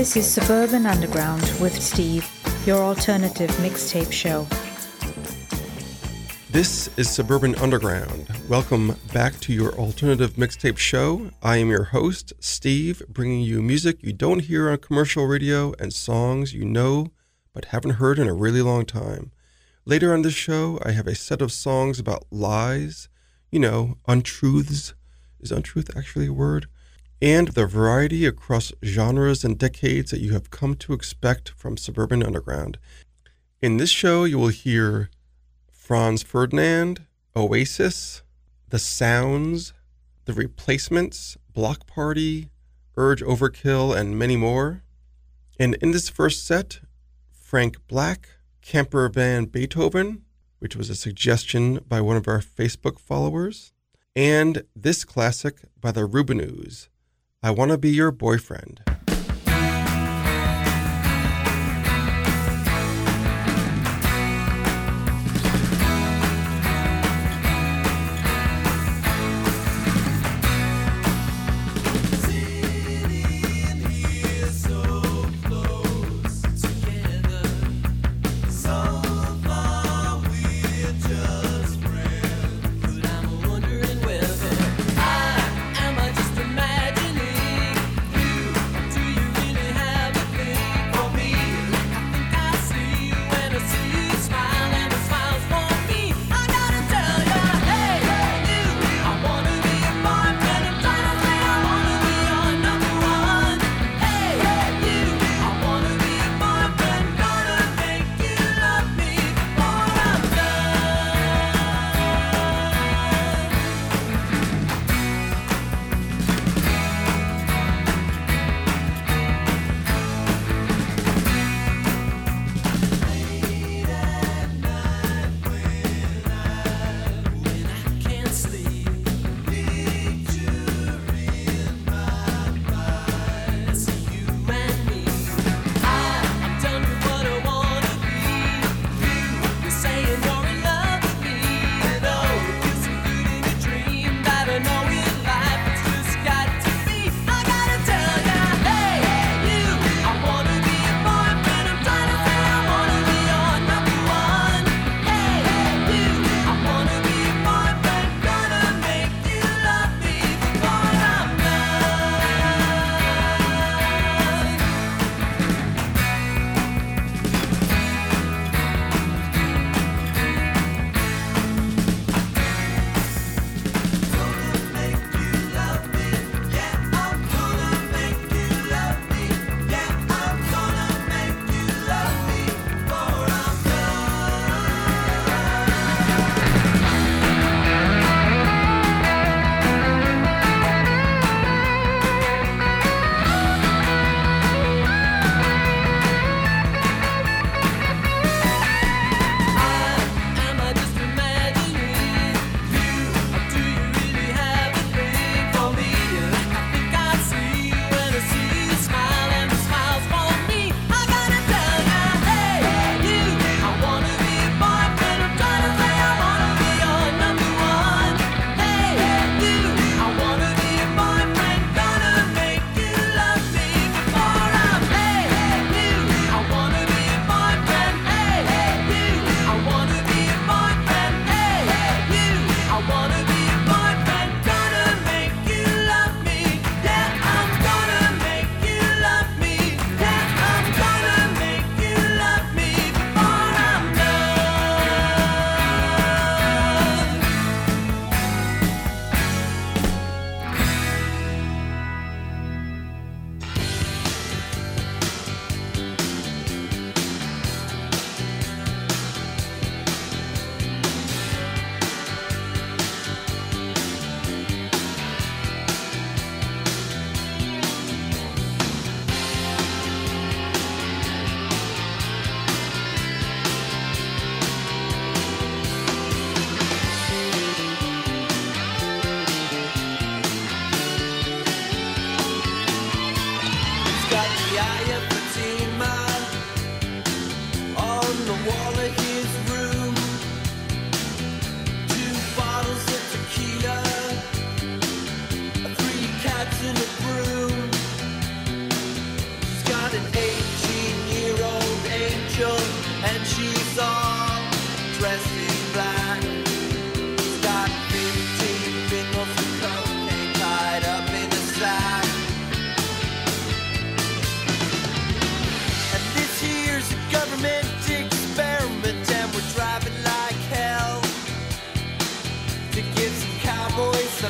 This is Suburban Underground with Steve, your alternative mixtape show. This is Suburban Underground. Welcome back to your alternative mixtape show. I am your host, Steve, bringing you music you don't hear on commercial radio and songs you know but haven't heard in a really long time. Later on this show, I have a set of songs about lies, you know, untruths. Is untruth actually a word? And the variety across genres and decades that you have come to expect from Suburban Underground. In this show, you will hear Franz Ferdinand, Oasis, The Sounds, The Replacements, Bloc Party, Urge Overkill, and many more. And in this first set, Frank Black, Camper Van Beethoven, which was a suggestion by one of our Facebook followers, and this classic by the Rubinoos, I Wanna Be Your Boyfriend.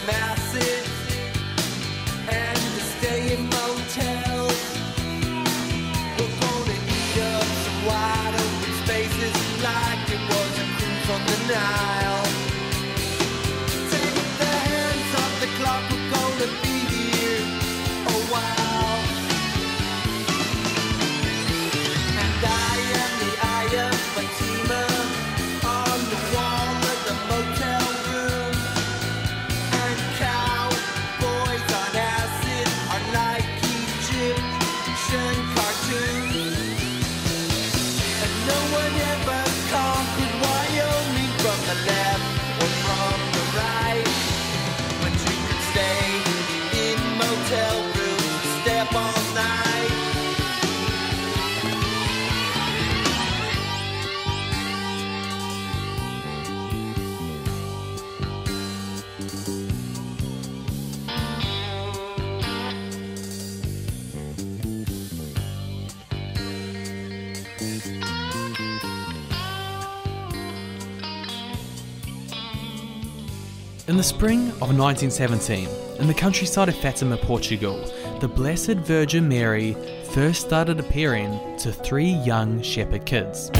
The spring of 1917, in the countryside of Fatima, Portugal, the Blessed Virgin Mary first started appearing to three young shepherd kids.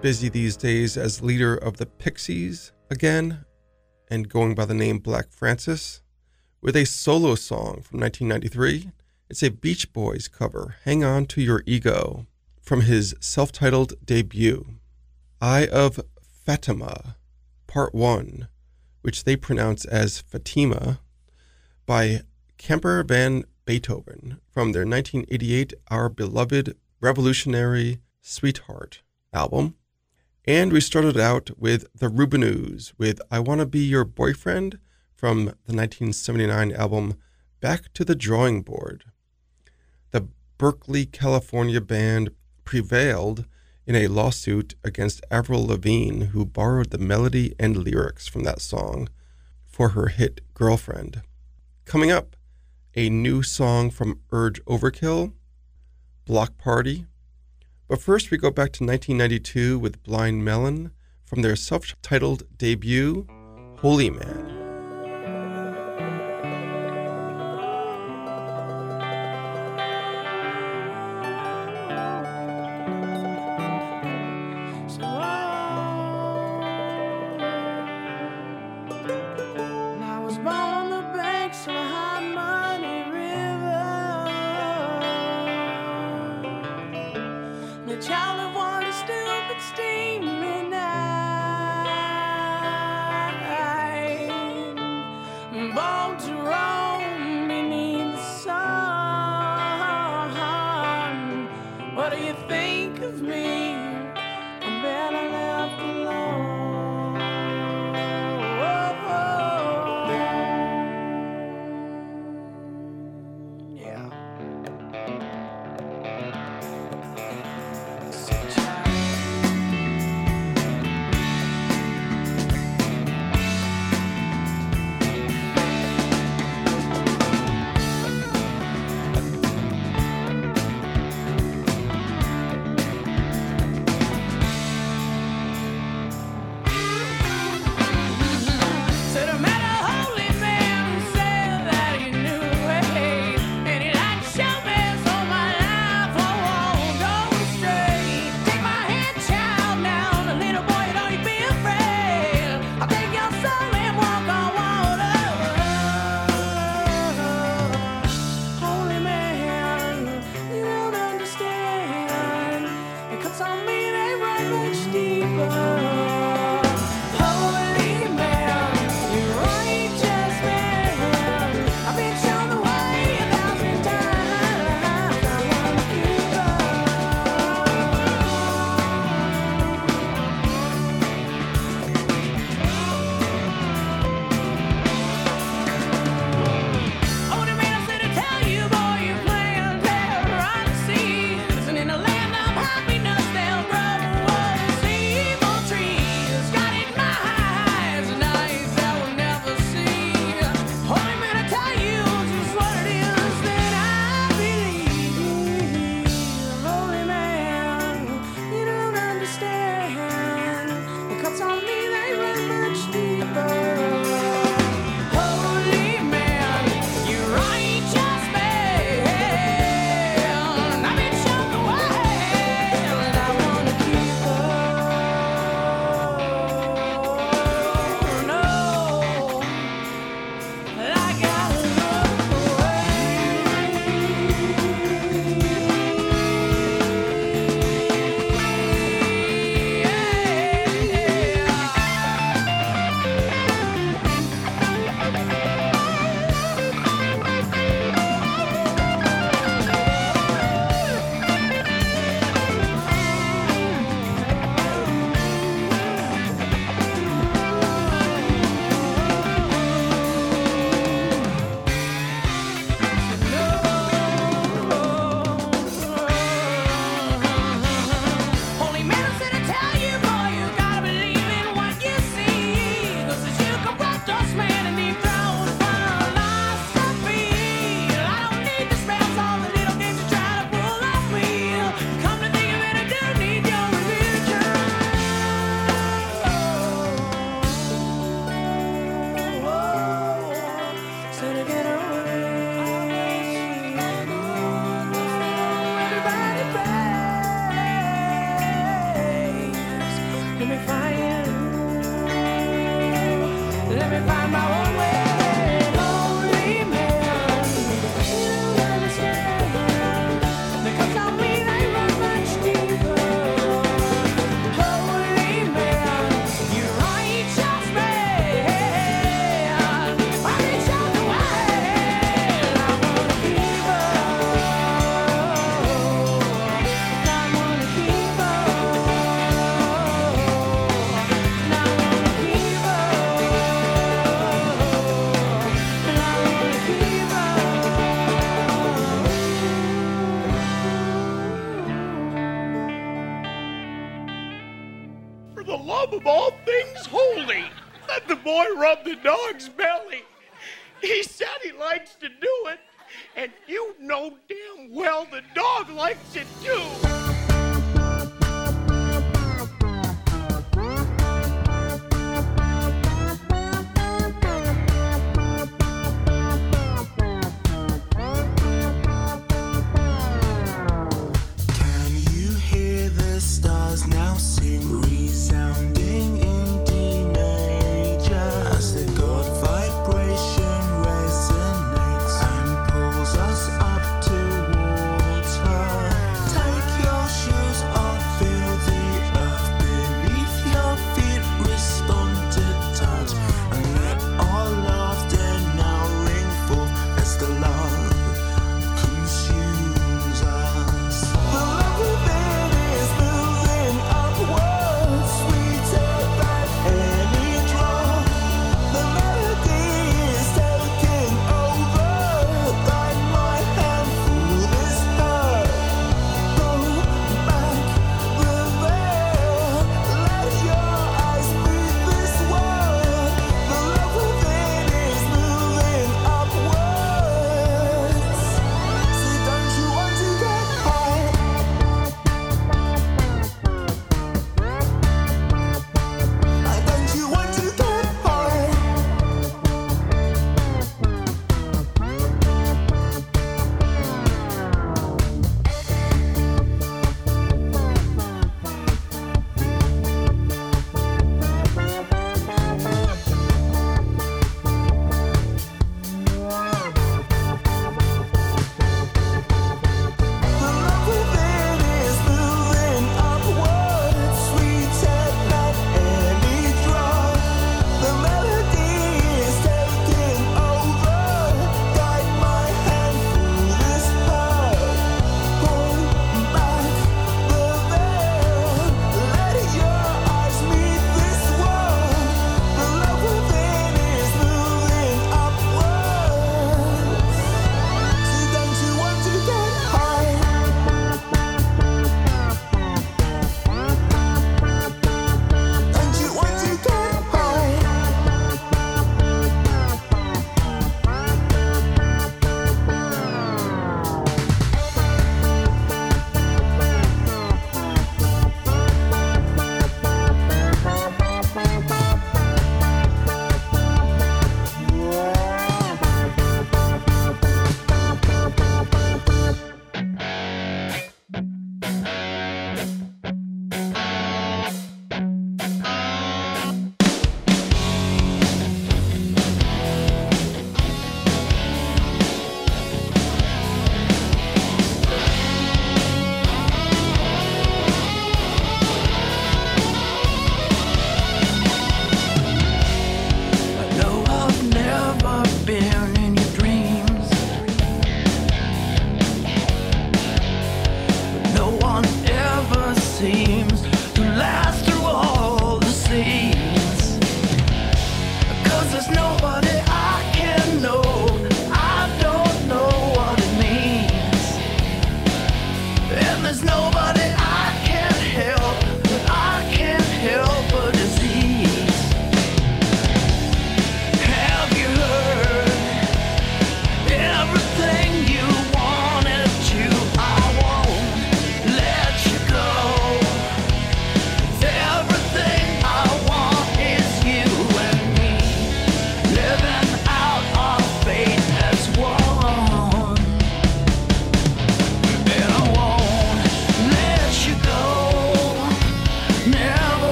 Busy these days as leader of the Pixies again and going by the name Black Francis, with a solo song from 1993. It's a Beach Boys cover, Hang On to Your Ego, from his self titled debut, Eye of Fatima, Part 1, which they pronounce as Fatima, by Camper Van Beethoven from their 1988 Our Beloved Revolutionary Sweetheart album. And we started out with the Rubinoos with I Wanna Be Your Boyfriend from the 1979 album Back to the Drawing Board. The Berkeley, California band prevailed in a lawsuit against Avril Lavigne, who borrowed the melody and lyrics from that song for her hit Girlfriend. Coming up, a new song from Urge Overkill, Bloc Party. But first, we go back to 1992 with Blind Melon from their self titled debut, Holy Man.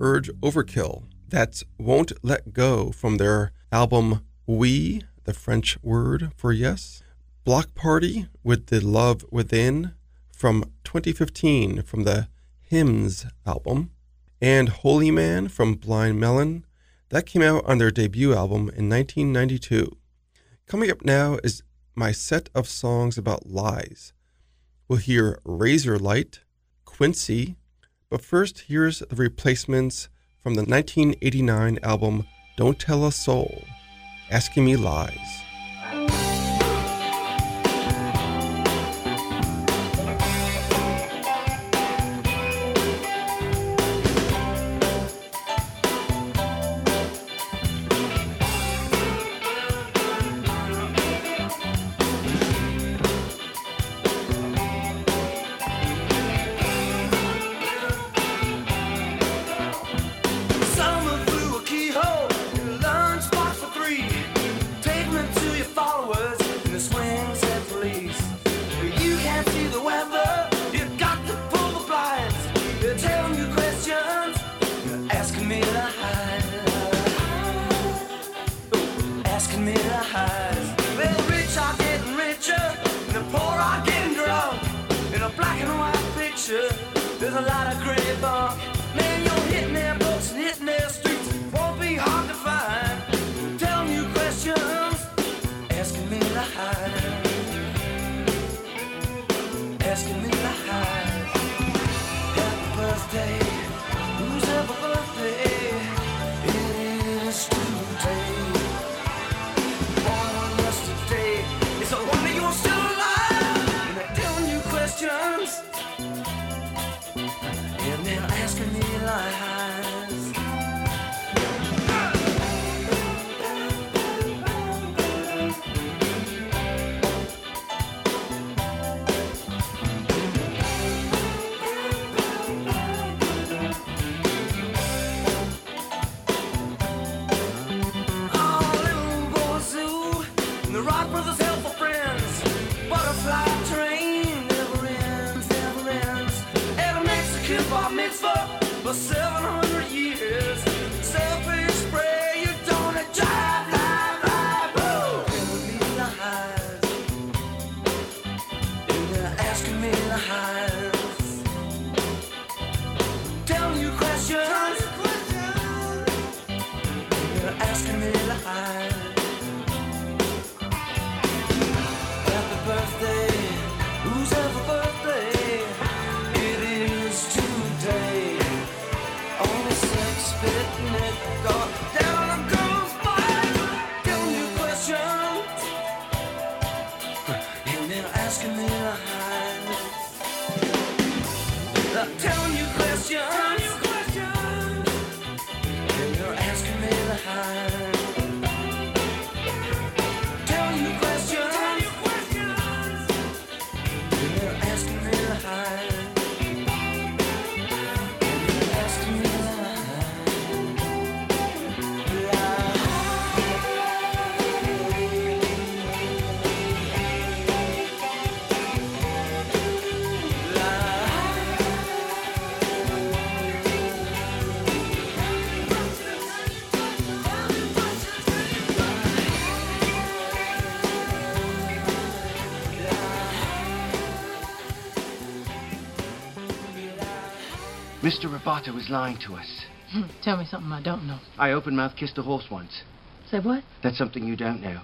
Urge Overkill. That's Won't Let Go from their album Oui, the French word for yes. Bloc Party with The Love Within from 2015 from the Hymns album. And Holy Man from Blind Melon. That came out on their debut album in 1992. Coming up now is my set of songs about lies. We'll hear Razorlight, Quincy, but first, here's the replacements from the 1989 album Don't Tell a Soul Asking Me Lies. Mr. Was lying to us. Hmm, tell me something I don't know. I open mouth kissed a horse once. Say what? That's something you don't know.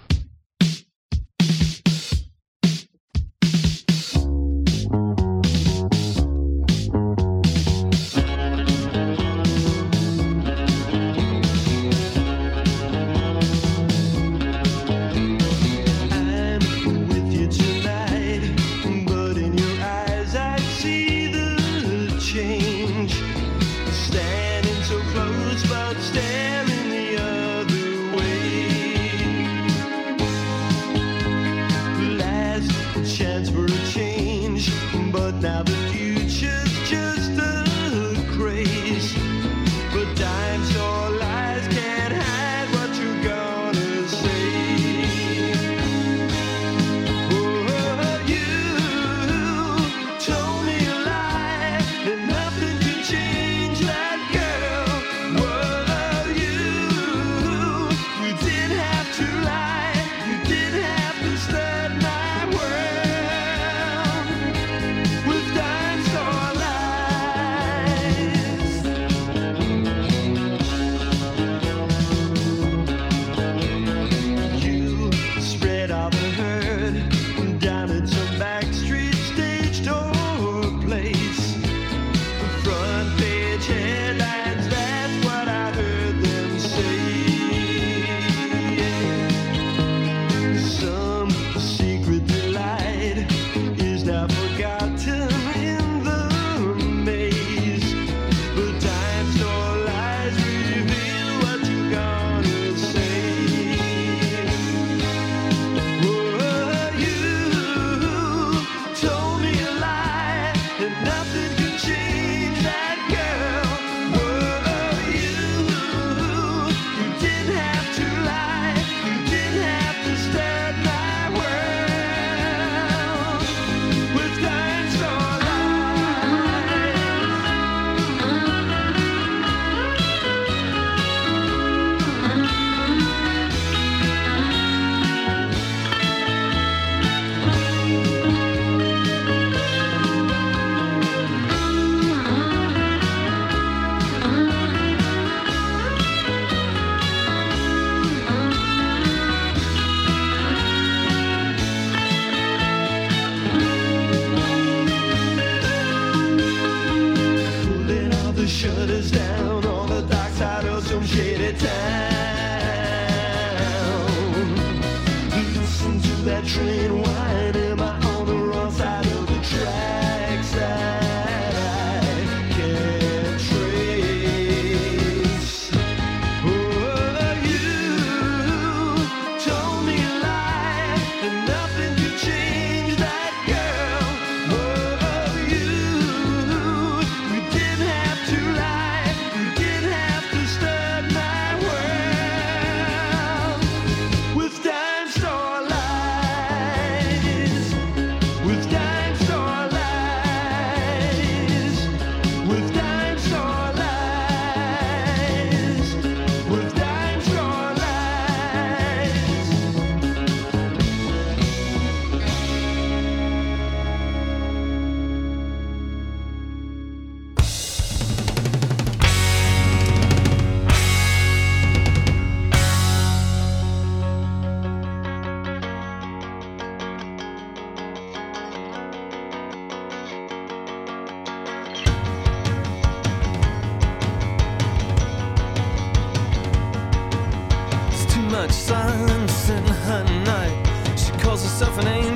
silence in her night. She calls herself an angel.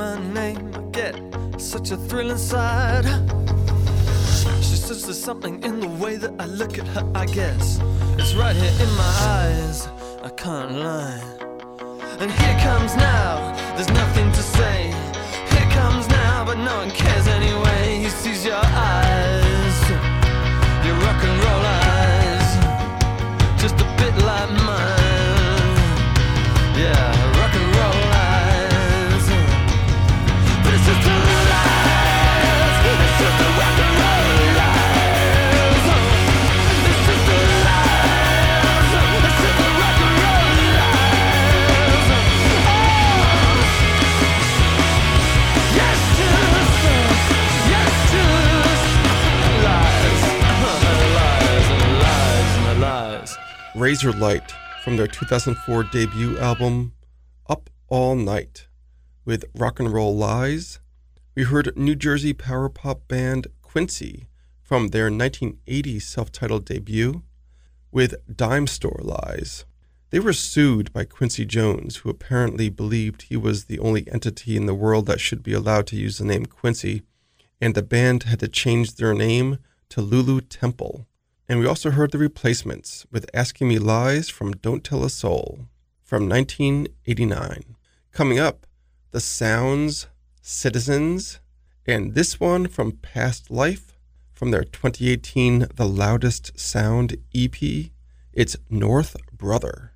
my name, I get such a thrill inside. She says there's something in the way that I look at her, I guess. It's right here in my eyes, I can't lie. And here comes now, there's nothing to say. Here comes now, but no one cares anyway. He sees your eyes, your rock and roll eyes, just a bit like mine. Yeah. Razorlight from their 2004 debut album Up All Night with Rock and Roll Lies. We heard New Jersey power pop band Quincy from their 1980 self titled debut with Dime Store Lies. They were sued by Quincy Jones, who apparently believed he was the only entity in the world that should be allowed to use the name Quincy, and the band had to change their name to Lulu Temple. And we also heard The Replacements with Asking Me Lies from Don't Tell a Soul from 1989. Coming up, The Sounds, Citizens, and this one from Past Life from their 2018 The Loudest Sound EP. It's North Brother.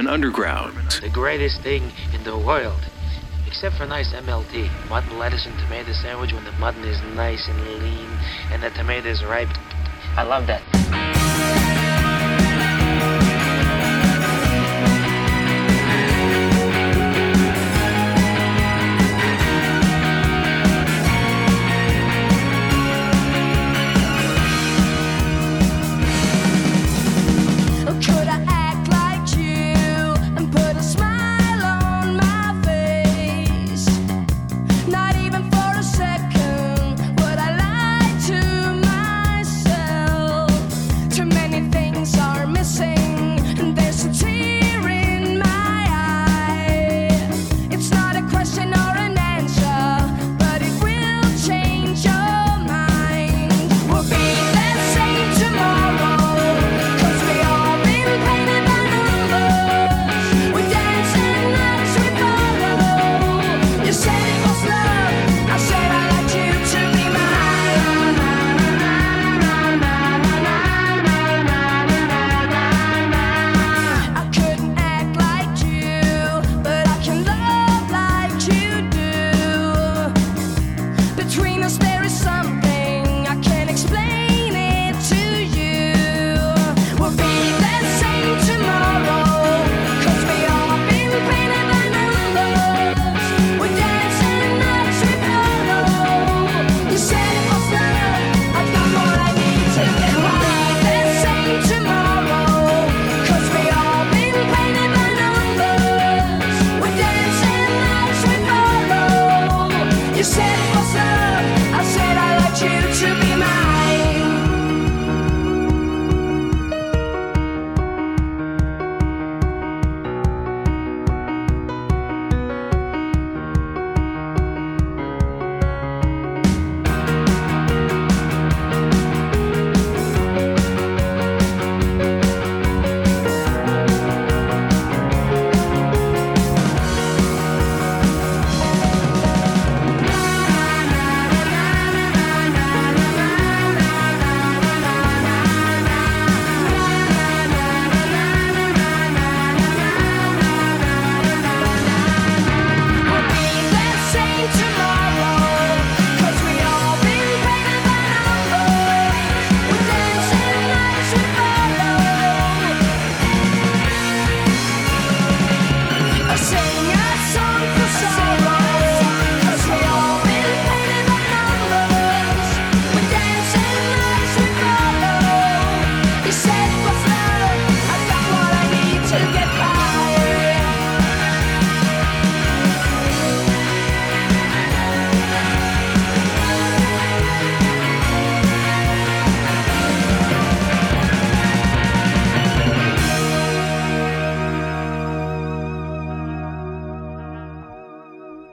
Urban Underground. The greatest thing in the world. Except for nice MLT. Mutton, lettuce, and tomato sandwich when the mutton is nice and lean and the tomato is ripe. I love that.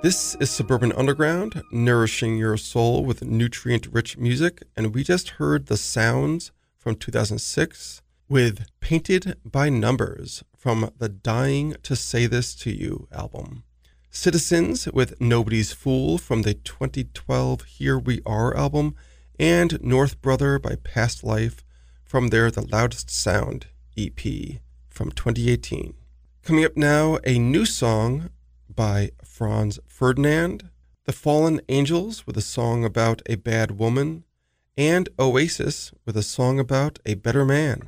This is Suburban Underground, nourishing your soul with nutrient rich music, and we just heard the sounds from 2006 with Painted by Numbers from the Dying to Say This to You album. Citizens with Nobody's Fool from the 2012 Here We Are album, and North Brother by Past Life from their The Loudest Sound EP from 2018. Coming up now, a new song by Franz Ferdinand, The Fallen Angels with a song about a bad woman, and Oasis with a song about a better man.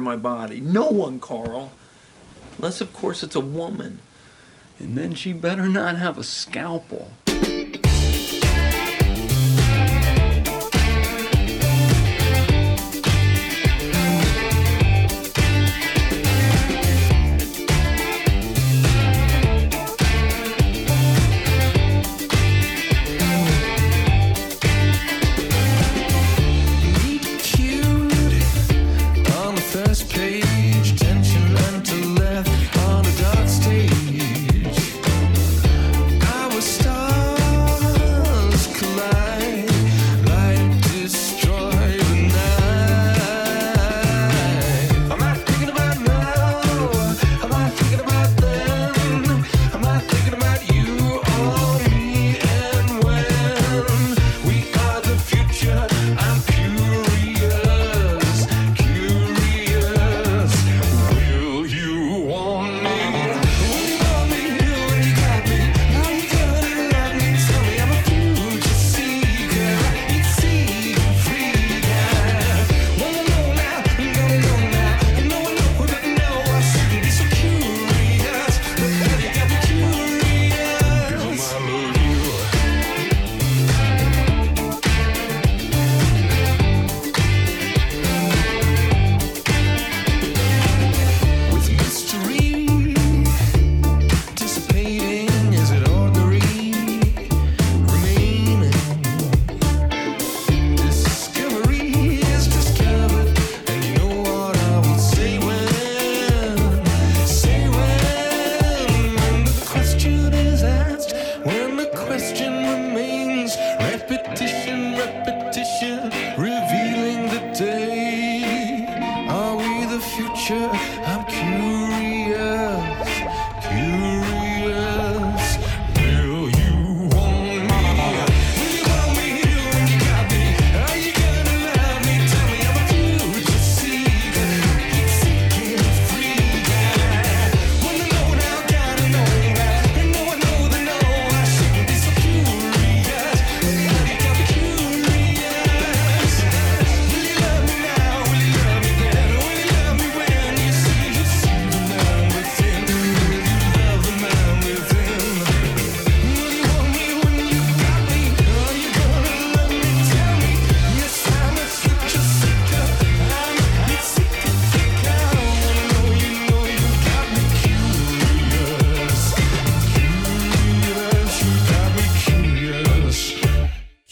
of my body. No one, Carl. Unless, of course, it's a woman. And then she better not have a scalpel.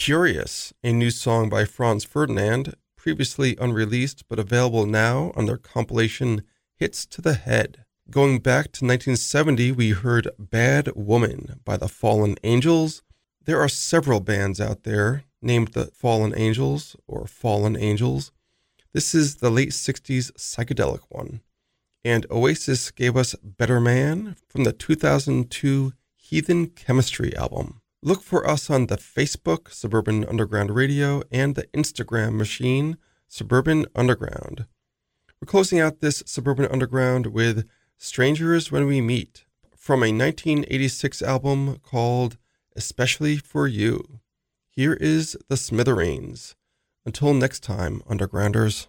Curious, a new song by Franz Ferdinand, previously unreleased but available now on their compilation Hits to the Head. Going back to 1970, we heard Bad Woman by the Fallen Angels. There are several bands out there named the Fallen Angels or Fallen Angels. This is the late 60s psychedelic one. And Oasis gave us Better Man from the 2002 Heathen Chemistry album. Look for us on the Facebook, Suburban Underground Radio, and the Instagram machine, Suburban Underground. We're closing out this Suburban Underground with Strangers When We Meet from a 1986 album called Especially for You. Here is The Smithereens. Until next time, Undergrounders.